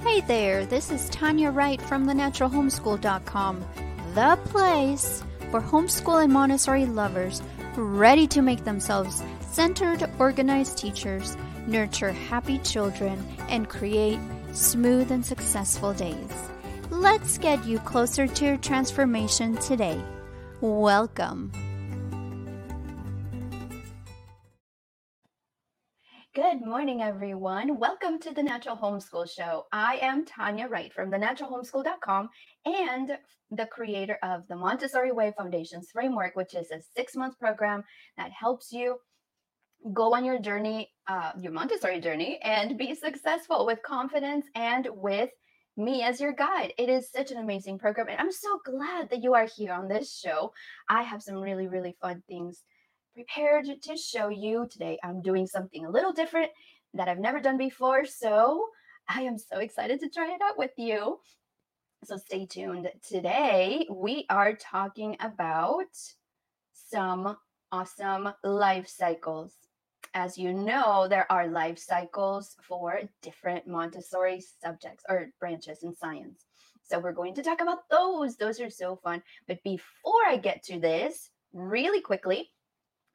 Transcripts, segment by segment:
Hey there, this is Tanya Wright from thenaturalhomeschool.com, the place for homeschool and Montessori lovers ready to make themselves centered, organized teachers, nurture happy children, and create smooth and successful days. Let's get you closer to your transformation today. Welcome. Good morning, everyone. Welcome to the Natural Homeschool Show. I am Tanya Wright from thenaturalhomeschool.com and the creator of the Montessori Way Foundations Framework, which is a six month program that helps you go on your journey, uh, your Montessori journey, and be successful with confidence and with me as your guide. It is such an amazing program, and I'm so glad that you are here on this show. I have some really, really fun things prepared to show you today. I'm doing something a little different that I've never done before. So I am so excited to try it out with you. So stay tuned. Today we are talking about some awesome life cycles. As you know, there are life cycles for different Montessori subjects or branches in science. So we're going to talk about those. Those are so fun. But before I get to this, really quickly,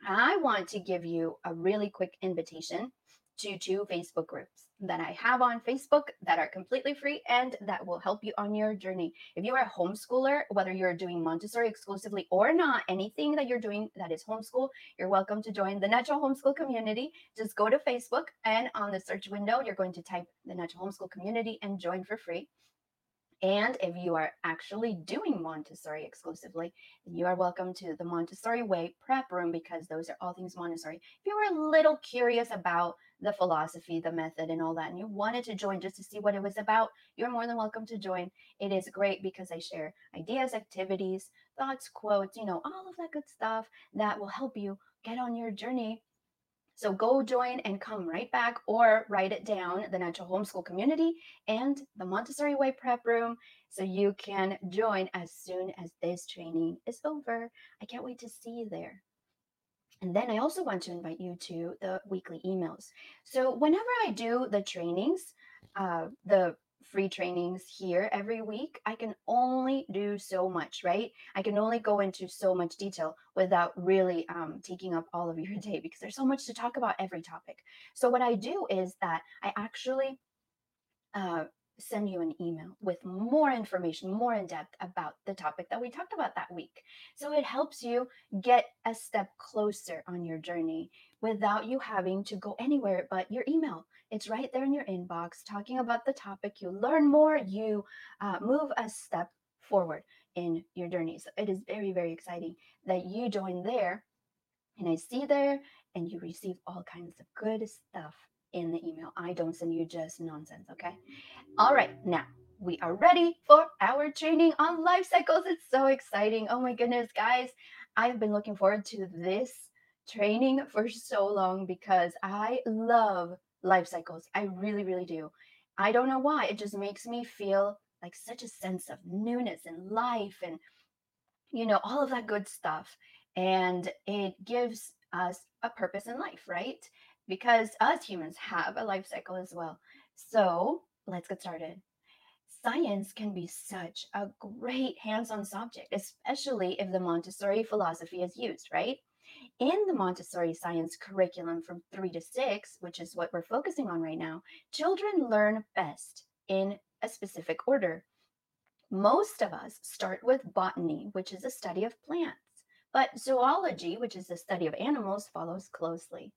I want to give you a really quick invitation to two Facebook groups that I have on Facebook that are completely free and that will help you on your journey. If you are a homeschooler, whether you're doing Montessori exclusively or not, anything that you're doing that is homeschool, you're welcome to join the Natural Homeschool Community. Just go to Facebook and on the search window, you're going to type the Natural Homeschool Community and join for free. And if you are actually doing Montessori exclusively, you are welcome to the Montessori Way prep room because those are all things Montessori. If you were a little curious about the philosophy, the method, and all that, and you wanted to join just to see what it was about, you're more than welcome to join. It is great because I share ideas, activities, thoughts, quotes, you know, all of that good stuff that will help you get on your journey so go join and come right back or write it down the Natural Homeschool Community and the Montessori Way Prep Room so you can join as soon as this training is over. I can't wait to see you there. And then I also want to invite you to the weekly emails. So whenever I do the trainings, uh, the free trainings here every week, I can only do so much, right? I can only go into so much detail without really um, taking up all of your day because there's so much to talk about every topic. So, what I do is that I actually uh, send you an email with more information, more in depth about the topic that we talked about that week. So it helps you get a step closer on your journey without you having to go anywhere but your email. It's right there in your inbox talking about the topic. You learn more, you uh, move a step forward in your journey. So it is very, very exciting that you join there. And I see there, and you receive all kinds of good stuff in the email. I don't send you just nonsense, okay? All right, now we are ready for our training on life cycles. It's so exciting. Oh my goodness, guys. I've been looking forward to this training for so long because I love life cycles. I really, really do. I don't know why. It just makes me feel like such a sense of newness and life and, you know, all of that good stuff. And it gives us a purpose in life, right? because us humans have a life cycle as well. So let's get started. Science can be such a great hands on subject, especially if the Montessori philosophy is used, right? In the Montessori science curriculum from three to six, which is what we're focusing on right now, children learn best in a specific order. Most of us start with botany, which is a study of plants, but zoology, which is the study of animals, follows closely.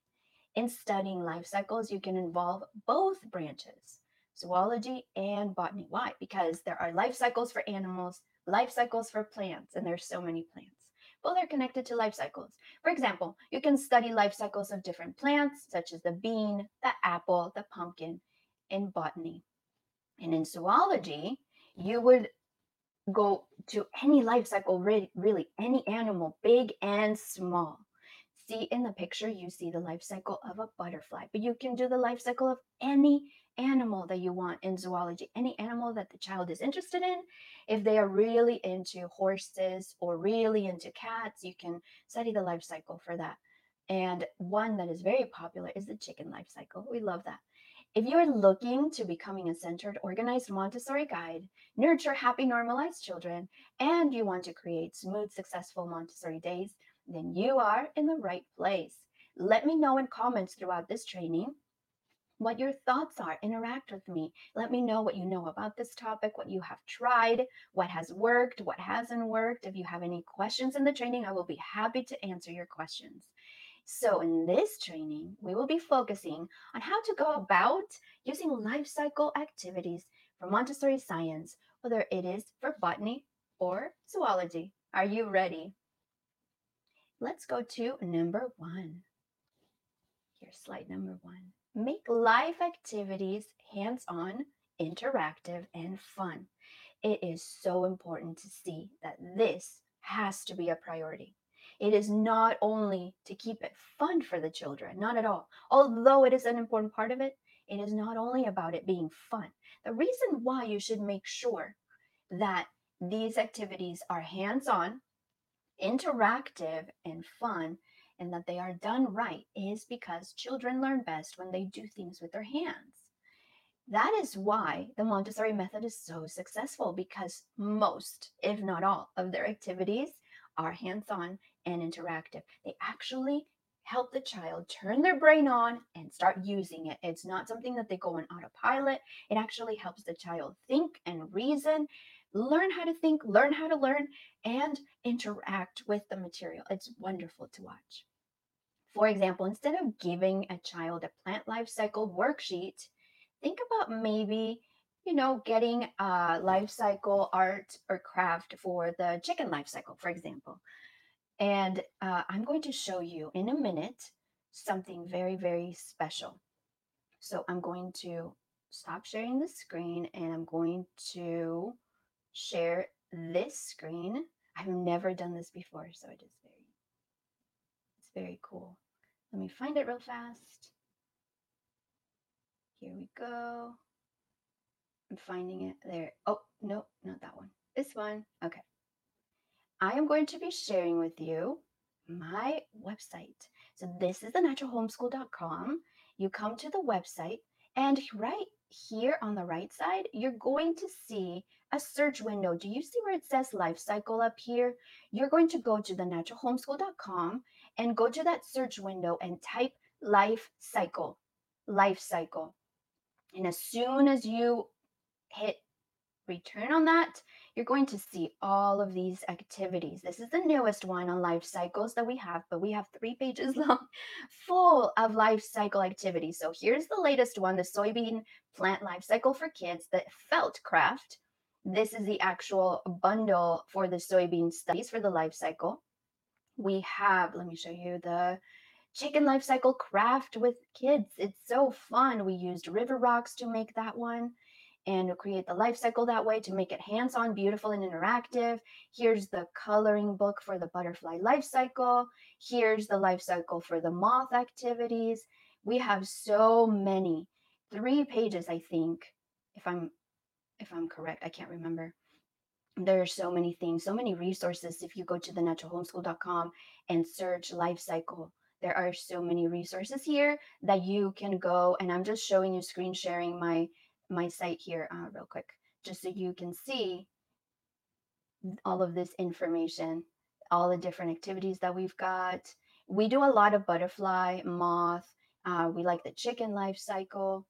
In studying life cycles, you can involve both branches, zoology and botany. Why? Because there are life cycles for animals, life cycles for plants, and there's so many plants. Both are connected to life cycles. For example, you can study life cycles of different plants, such as the bean, the apple, the pumpkin, in botany. And in zoology, you would go to any life cycle, really, really any animal, big and small see in the picture, you see the life cycle of a butterfly, but you can do the life cycle of any animal that you want in zoology, any animal that the child is interested in. If they are really into horses or really into cats, you can study the life cycle for that. And one that is very popular is the chicken life cycle. We love that. If you are looking to becoming a centered, organized Montessori guide, nurture happy, normalized children, and you want to create smooth, successful Montessori days, then you are in the right place. Let me know in comments throughout this training what your thoughts are. Interact with me. Let me know what you know about this topic, what you have tried, what has worked, what hasn't worked. If you have any questions in the training, I will be happy to answer your questions. So, in this training, we will be focusing on how to go about using life cycle activities for Montessori science, whether it is for botany or zoology. Are you ready? Let's go to number one. Here's slide number one. Make life activities hands on, interactive, and fun. It is so important to see that this has to be a priority. It is not only to keep it fun for the children, not at all. Although it is an important part of it, it is not only about it being fun. The reason why you should make sure that these activities are hands on, interactive, and fun, and that they are done right is because children learn best when they do things with their hands. That is why the Montessori method is so successful because most, if not all, of their activities are hands on and interactive. They actually help the child turn their brain on and start using it. It's not something that they go on autopilot. It actually helps the child think and reason, learn how to think, learn how to learn, and interact with the material. It's wonderful to watch. For example, instead of giving a child a plant life cycle worksheet, think about maybe you know, getting a life cycle art or craft for the chicken life cycle, for example. And uh, I'm going to show you in a minute something very, very special. So I'm going to stop sharing the screen and I'm going to share this screen. I've never done this before, so it is very, it's very cool. Let me find it real fast. Here we go. I'm finding it there. Oh, no, not that one. This one. Okay. I am going to be sharing with you my website. So this is the naturalhomeschool.com. You come to the website and right here on the right side, you're going to see a search window. Do you see where it says life cycle up here? You're going to go to the naturalhomeschool.com and go to that search window and type life cycle, life cycle. And as soon as you hit return on that, you're going to see all of these activities. This is the newest one on life cycles that we have, but we have three pages long full of life cycle activities. So here's the latest one, the soybean plant life cycle for kids, the felt craft. This is the actual bundle for the soybean studies for the life cycle. We have, let me show you the chicken life cycle craft with kids. It's so fun. We used river rocks to make that one and create the life cycle that way to make it hands-on, beautiful, and interactive. Here's the coloring book for the butterfly life cycle. Here's the life cycle for the moth activities. We have so many, three pages, I think, if I'm if I'm correct. I can't remember. There are so many things, so many resources. If you go to the naturalhomeschool.com and search life cycle, there are so many resources here that you can go. And I'm just showing you screen sharing my my site here uh, real quick, just so you can see all of this information, all the different activities that we've got. We do a lot of butterfly, moth. Uh, we like the chicken life cycle.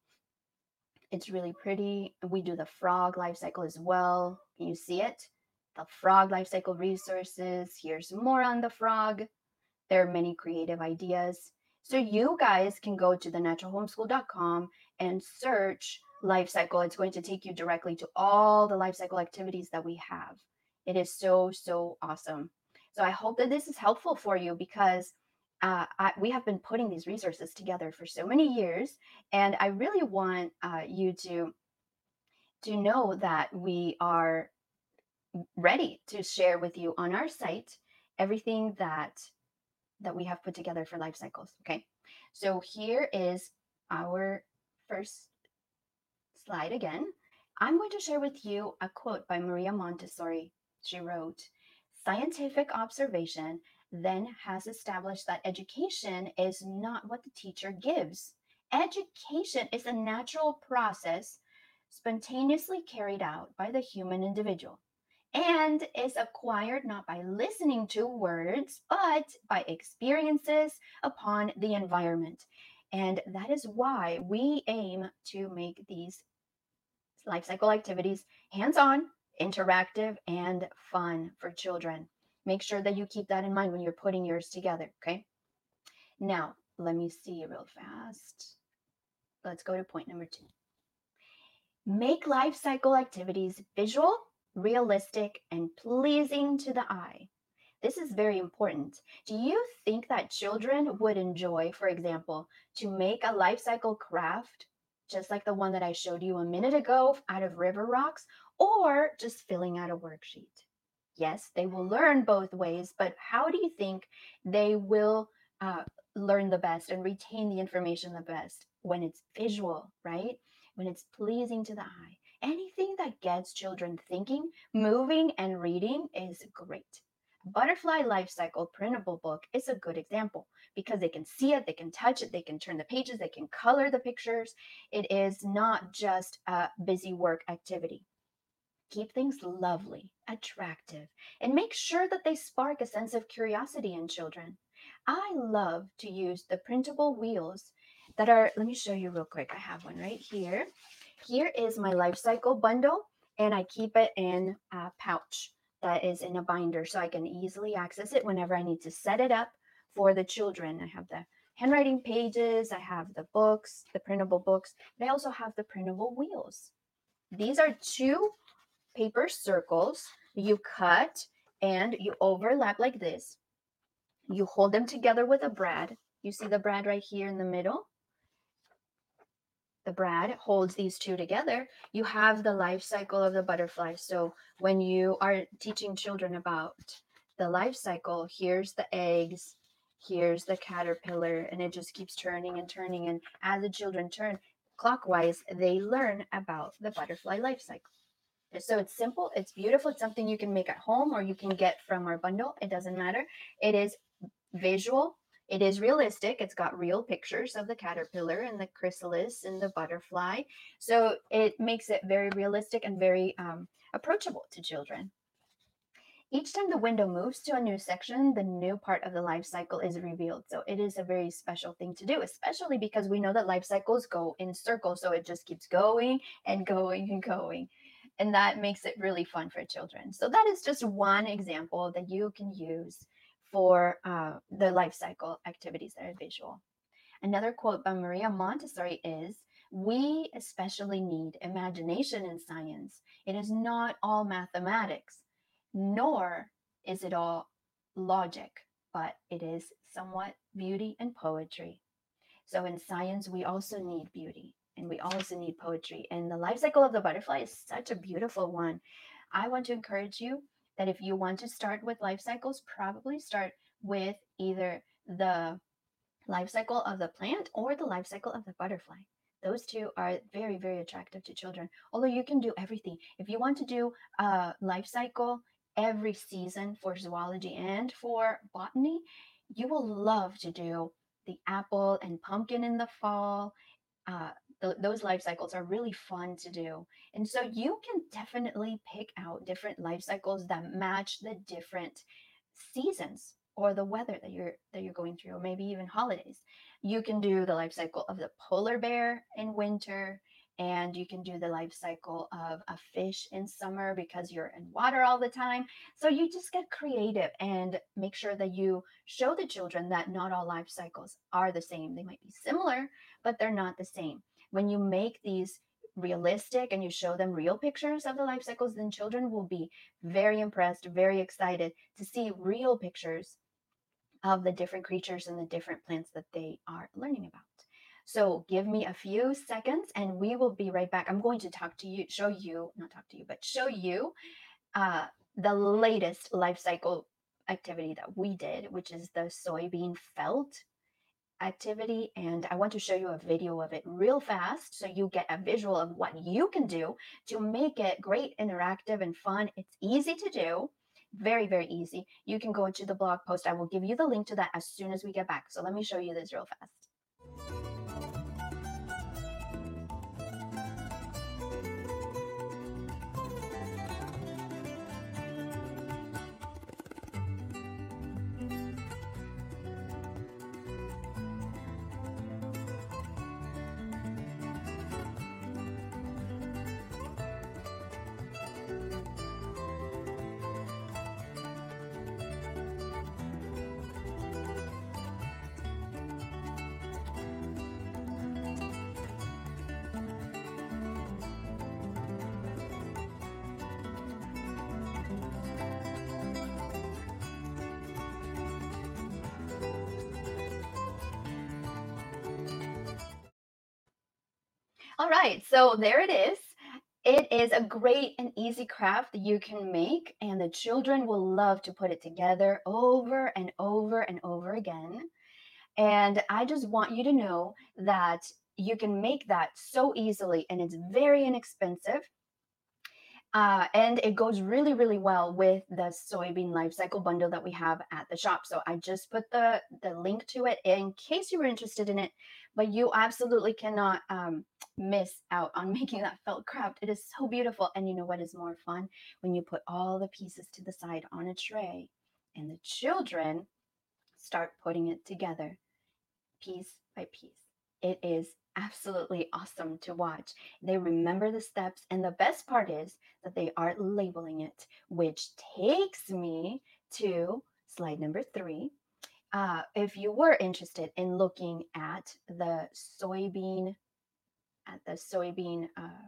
It's really pretty. We do the frog life cycle as well. Can you see it? The frog life cycle resources. Here's more on the frog. There are many creative ideas. So you guys can go to the naturalhomeschool.com and search life cycle, it's going to take you directly to all the life cycle activities that we have. It is so, so awesome. So I hope that this is helpful for you because uh, I, we have been putting these resources together for so many years, and I really want uh, you to to know that we are ready to share with you on our site everything that that we have put together for life cycles. Okay, so here is our first slide again, I'm going to share with you a quote by Maria Montessori. She wrote, Scientific observation then has established that education is not what the teacher gives education is a natural process spontaneously carried out by the human individual and is acquired not by listening to words, but by experiences upon the environment. And that is why we aim to make these life cycle activities hands on, interactive, and fun for children. Make sure that you keep that in mind when you're putting yours together, okay? Now, let me see real fast. Let's go to point number two. Make life cycle activities visual, realistic, and pleasing to the eye. This is very important. Do you think that children would enjoy, for example, to make a life cycle craft, just like the one that I showed you a minute ago out of river rocks, or just filling out a worksheet? Yes, they will learn both ways, but how do you think they will uh, learn the best and retain the information the best when it's visual, right? When it's pleasing to the eye. Anything that gets children thinking, moving, and reading is great. Butterfly Life Cycle printable book is a good example because they can see it, they can touch it, they can turn the pages, they can color the pictures. It is not just a busy work activity. Keep things lovely, attractive, and make sure that they spark a sense of curiosity in children. I love to use the printable wheels that are, let me show you real quick. I have one right here. Here is my life cycle bundle, and I keep it in a pouch that is in a binder so I can easily access it whenever I need to set it up for the children. I have the handwriting pages, I have the books, the printable books, but I also have the printable wheels. These are two paper circles you cut and you overlap like this. You hold them together with a brad. You see the brad right here in the middle? The brad holds these two together. You have the life cycle of the butterfly. So when you are teaching children about the life cycle, here's the eggs, here's the caterpillar, and it just keeps turning and turning. And as the children turn clockwise, they learn about the butterfly life cycle. So it's simple, it's beautiful, it's something you can make at home or you can get from our bundle. It doesn't matter. It is visual. It is realistic. It's got real pictures of the caterpillar and the chrysalis and the butterfly. So it makes it very realistic and very um, approachable to children. Each time the window moves to a new section, the new part of the life cycle is revealed. So it is a very special thing to do, especially because we know that life cycles go in circles. So it just keeps going and going and going. And that makes it really fun for children. So that is just one example that you can use for uh, the life cycle activities that are visual. Another quote by Maria Montessori is We especially need imagination in science. It is not all mathematics, nor is it all logic, but it is somewhat beauty and poetry. So in science, we also need beauty and we also need poetry. And the life cycle of the butterfly is such a beautiful one. I want to encourage you that if you want to start with life cycles, probably start with either the life cycle of the plant or the life cycle of the butterfly. Those two are very, very attractive to children. Although you can do everything. If you want to do a life cycle every season for zoology and for botany, you will love to do the apple and pumpkin in the fall, uh, th- those life cycles are really fun to do. And so you can definitely pick out different life cycles that match the different seasons or the weather that you're that you're going through or maybe even holidays. You can do the life cycle of the polar bear in winter and you can do the life cycle of a fish in summer because you're in water all the time. So you just get creative and make sure that you show the children that not all life cycles are the same. They might be similar, but they're not the same when you make these realistic and you show them real pictures of the life cycles, then children will be very impressed, very excited to see real pictures of the different creatures and the different plants that they are learning about. So give me a few seconds and we will be right back. I'm going to talk to you, show you, not talk to you, but show you uh, the latest life cycle activity that we did, which is the soybean felt activity and I want to show you a video of it real fast so you get a visual of what you can do to make it great, interactive, and fun. It's easy to do, very, very easy. You can go to the blog post. I will give you the link to that as soon as we get back. So let me show you this real fast. All right, so there it is. It is a great and easy craft that you can make, and the children will love to put it together over and over and over again. And I just want you to know that you can make that so easily, and it's very inexpensive. Uh, and it goes really, really well with the soybean life cycle bundle that we have at the shop. So I just put the the link to it in case you were interested in it. But you absolutely cannot um, miss out on making that felt craft. It is so beautiful. And you know what is more fun? When you put all the pieces to the side on a tray and the children start putting it together piece by piece. It is absolutely awesome to watch. They remember the steps, and the best part is that they are labeling it, which takes me to slide number three. Uh, if you were interested in looking at the soybean, at the soybean, uh,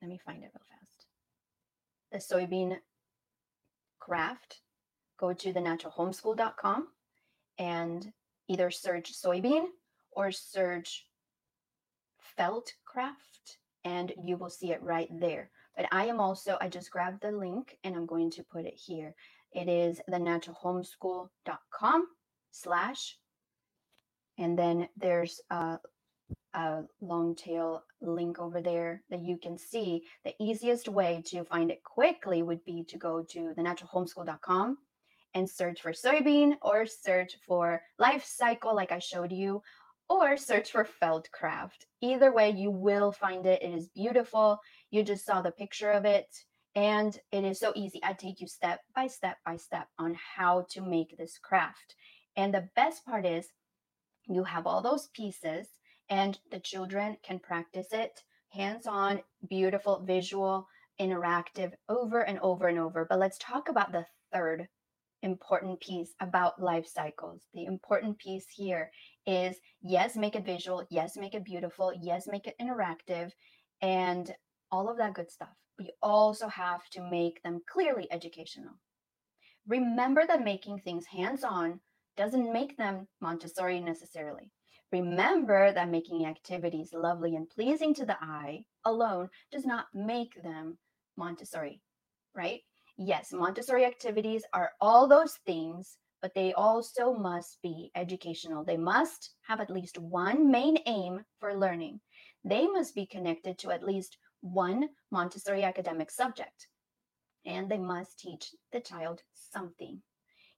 let me find it real fast. The soybean craft, go to the naturalhomeschool.com and either search soybean or search felt craft and you will see it right there. But I am also, I just grabbed the link and I'm going to put it here. It is the naturalhomeschool.com slash, and then there's a, a long tail link over there that you can see. The easiest way to find it quickly would be to go to the naturalhomeschool.com and search for soybean or search for life cycle like I showed you or search for felt craft. Either way, you will find it. It is beautiful. You just saw the picture of it, and it is so easy. I take you step by step by step on how to make this craft. And the best part is, you have all those pieces, and the children can practice it hands on, beautiful, visual, interactive over and over and over. But let's talk about the third important piece about life cycles. The important piece here is yes, make it visual, yes, make it beautiful, yes, make it interactive, and all of that good stuff. We also have to make them clearly educational. Remember that making things hands on doesn't make them Montessori necessarily. Remember that making activities lovely and pleasing to the eye alone does not make them Montessori, right? Yes, Montessori activities are all those things, but they also must be educational. They must have at least one main aim for learning. They must be connected to at least one Montessori academic subject. And they must teach the child something.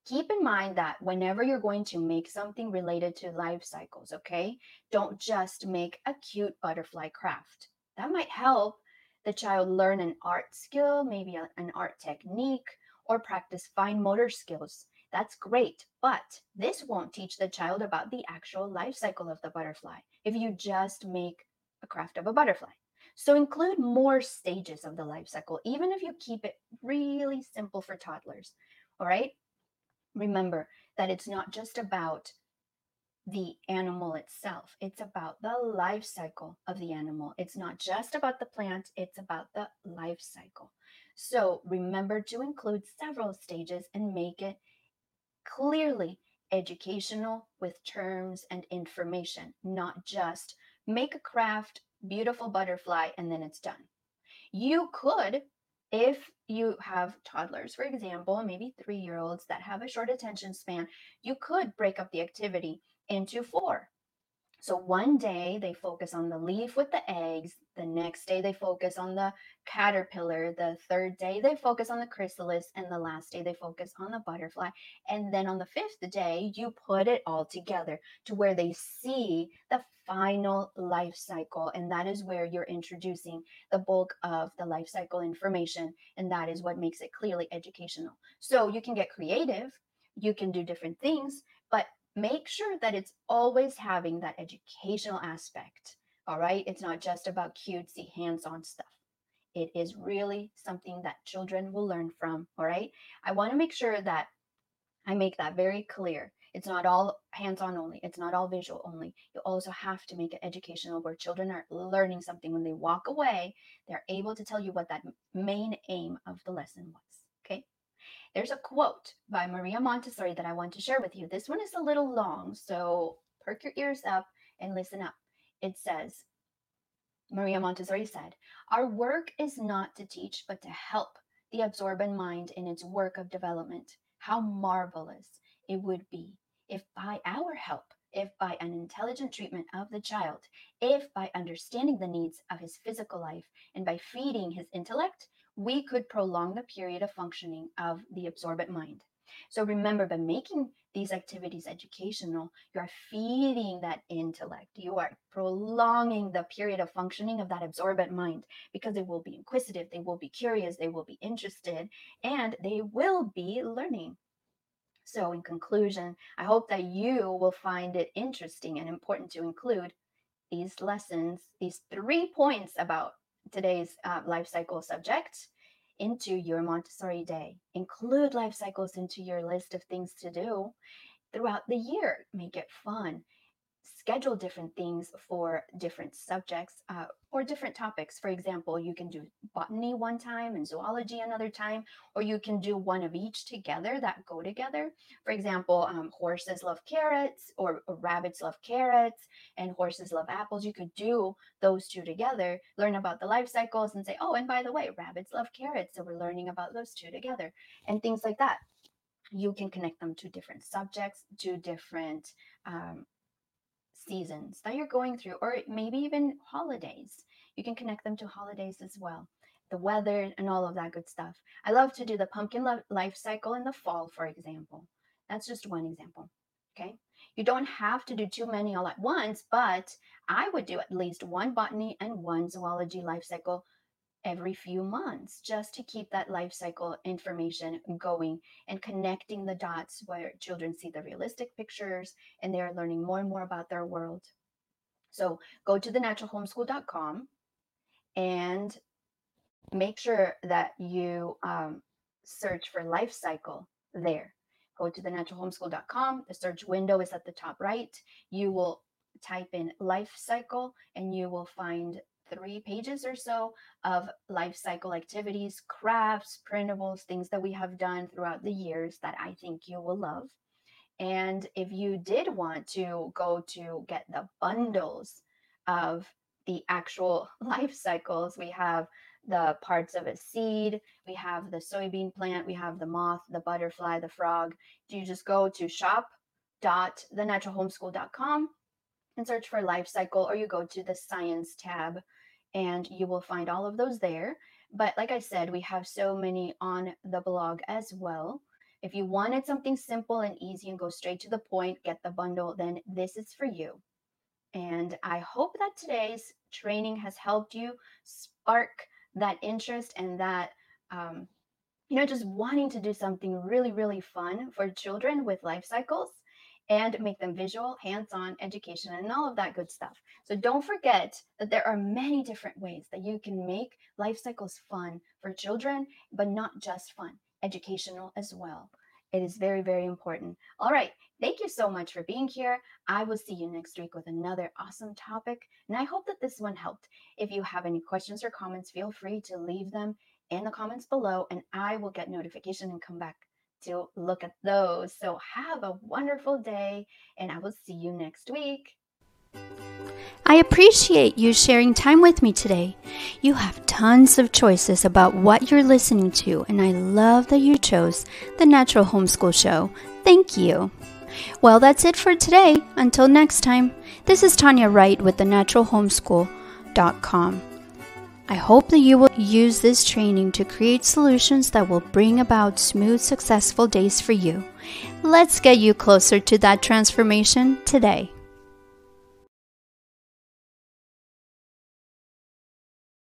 Keep in mind that whenever you're going to make something related to life cycles, okay, don't just make a cute butterfly craft. That might help, the child learn an art skill, maybe a, an art technique, or practice fine motor skills. That's great, but this won't teach the child about the actual life cycle of the butterfly if you just make a craft of a butterfly. So include more stages of the life cycle, even if you keep it really simple for toddlers. All right? Remember that it's not just about the animal itself. It's about the life cycle of the animal. It's not just about the plant, it's about the life cycle. So remember to include several stages and make it clearly educational with terms and information, not just make a craft, beautiful butterfly, and then it's done. You could, if you have toddlers, for example, maybe three year olds that have a short attention span, you could break up the activity into four. So one day they focus on the leaf with the eggs. The next day they focus on the caterpillar. The third day they focus on the chrysalis. And the last day they focus on the butterfly. And then on the fifth day, you put it all together to where they see the final life cycle. And that is where you're introducing the bulk of the life cycle information. And that is what makes it clearly educational. So you can get creative, you can do different things, but make sure that it's always having that educational aspect. All right. It's not just about cutesy hands on stuff. It is really something that children will learn from. All right. I want to make sure that I make that very clear. It's not all hands on only, it's not all visual only. You also have to make it educational where children are learning something. When they walk away, they're able to tell you what that main aim of the lesson was. There's a quote by Maria Montessori that I want to share with you. This one is a little long, so perk your ears up and listen up. It says, Maria Montessori said, Our work is not to teach, but to help the absorbent mind in its work of development. How marvelous it would be if by our help, if by an intelligent treatment of the child, if by understanding the needs of his physical life and by feeding his intellect, we could prolong the period of functioning of the absorbent mind. So remember, by making these activities educational, you are feeding that intellect. You are prolonging the period of functioning of that absorbent mind because they will be inquisitive, they will be curious, they will be interested, and they will be learning. So, in conclusion, I hope that you will find it interesting and important to include these lessons, these three points about today's uh, life cycle subject into your Montessori day. Include life cycles into your list of things to do throughout the year. Make it fun schedule different things for different subjects uh, or different topics. For example, you can do botany one time and zoology another time, or you can do one of each together that go together. For example, um, horses love carrots, or, or rabbits love carrots, and horses love apples. You could do those two together, learn about the life cycles, and say, oh, and by the way, rabbits love carrots. So we're learning about those two together, and things like that you can connect them to different subjects, to different um, seasons that you're going through, or maybe even holidays. You can connect them to holidays as well, the weather and all of that good stuff. I love to do the pumpkin life cycle in the fall, for example. That's just one example. Okay. You don't have to do too many all at once, but I would do at least one botany and one zoology life cycle every few months just to keep that life cycle information going and connecting the dots where children see the realistic pictures and they are learning more and more about their world. So go to thenaturalhomeschool.com and make sure that you um, search for life cycle there. Go to thenaturalhomeschool.com. The search window is at the top right. You will type in life cycle and you will find three pages or so of life cycle activities, crafts, printables, things that we have done throughout the years that I think you will love. And if you did want to go to get the bundles of the actual life cycles, we have the parts of a seed, we have the soybean plant, we have the moth, the butterfly, the frog. Do you just go to shop.thenaturalhomeschool.com and search for life cycle, or you go to the science tab and you will find all of those there. But like I said, we have so many on the blog as well. If you wanted something simple and easy and go straight to the point, get the bundle, then this is for you. And I hope that today's training has helped you spark that interest and that, um, you know, just wanting to do something really, really fun for children with life cycles and make them visual, hands on education, and all of that good stuff. So don't forget that there are many different ways that you can make life cycles fun for children, but not just fun, educational as well. It is very, very important. All right. Thank you so much for being here. I will see you next week with another awesome topic. And I hope that this one helped. If you have any questions or comments, feel free to leave them in the comments below, and I will get notification and come back to look at those. So have a wonderful day, and I will see you next week. I appreciate you sharing time with me today. You have tons of choices about what you're listening to, and I love that you chose the Natural Homeschool Show. Thank you. Well, that's it for today. Until next time, this is Tanya Wright with the naturalhomeschool.com. I hope that you will use this training to create solutions that will bring about smooth, successful days for you. Let's get you closer to that transformation today.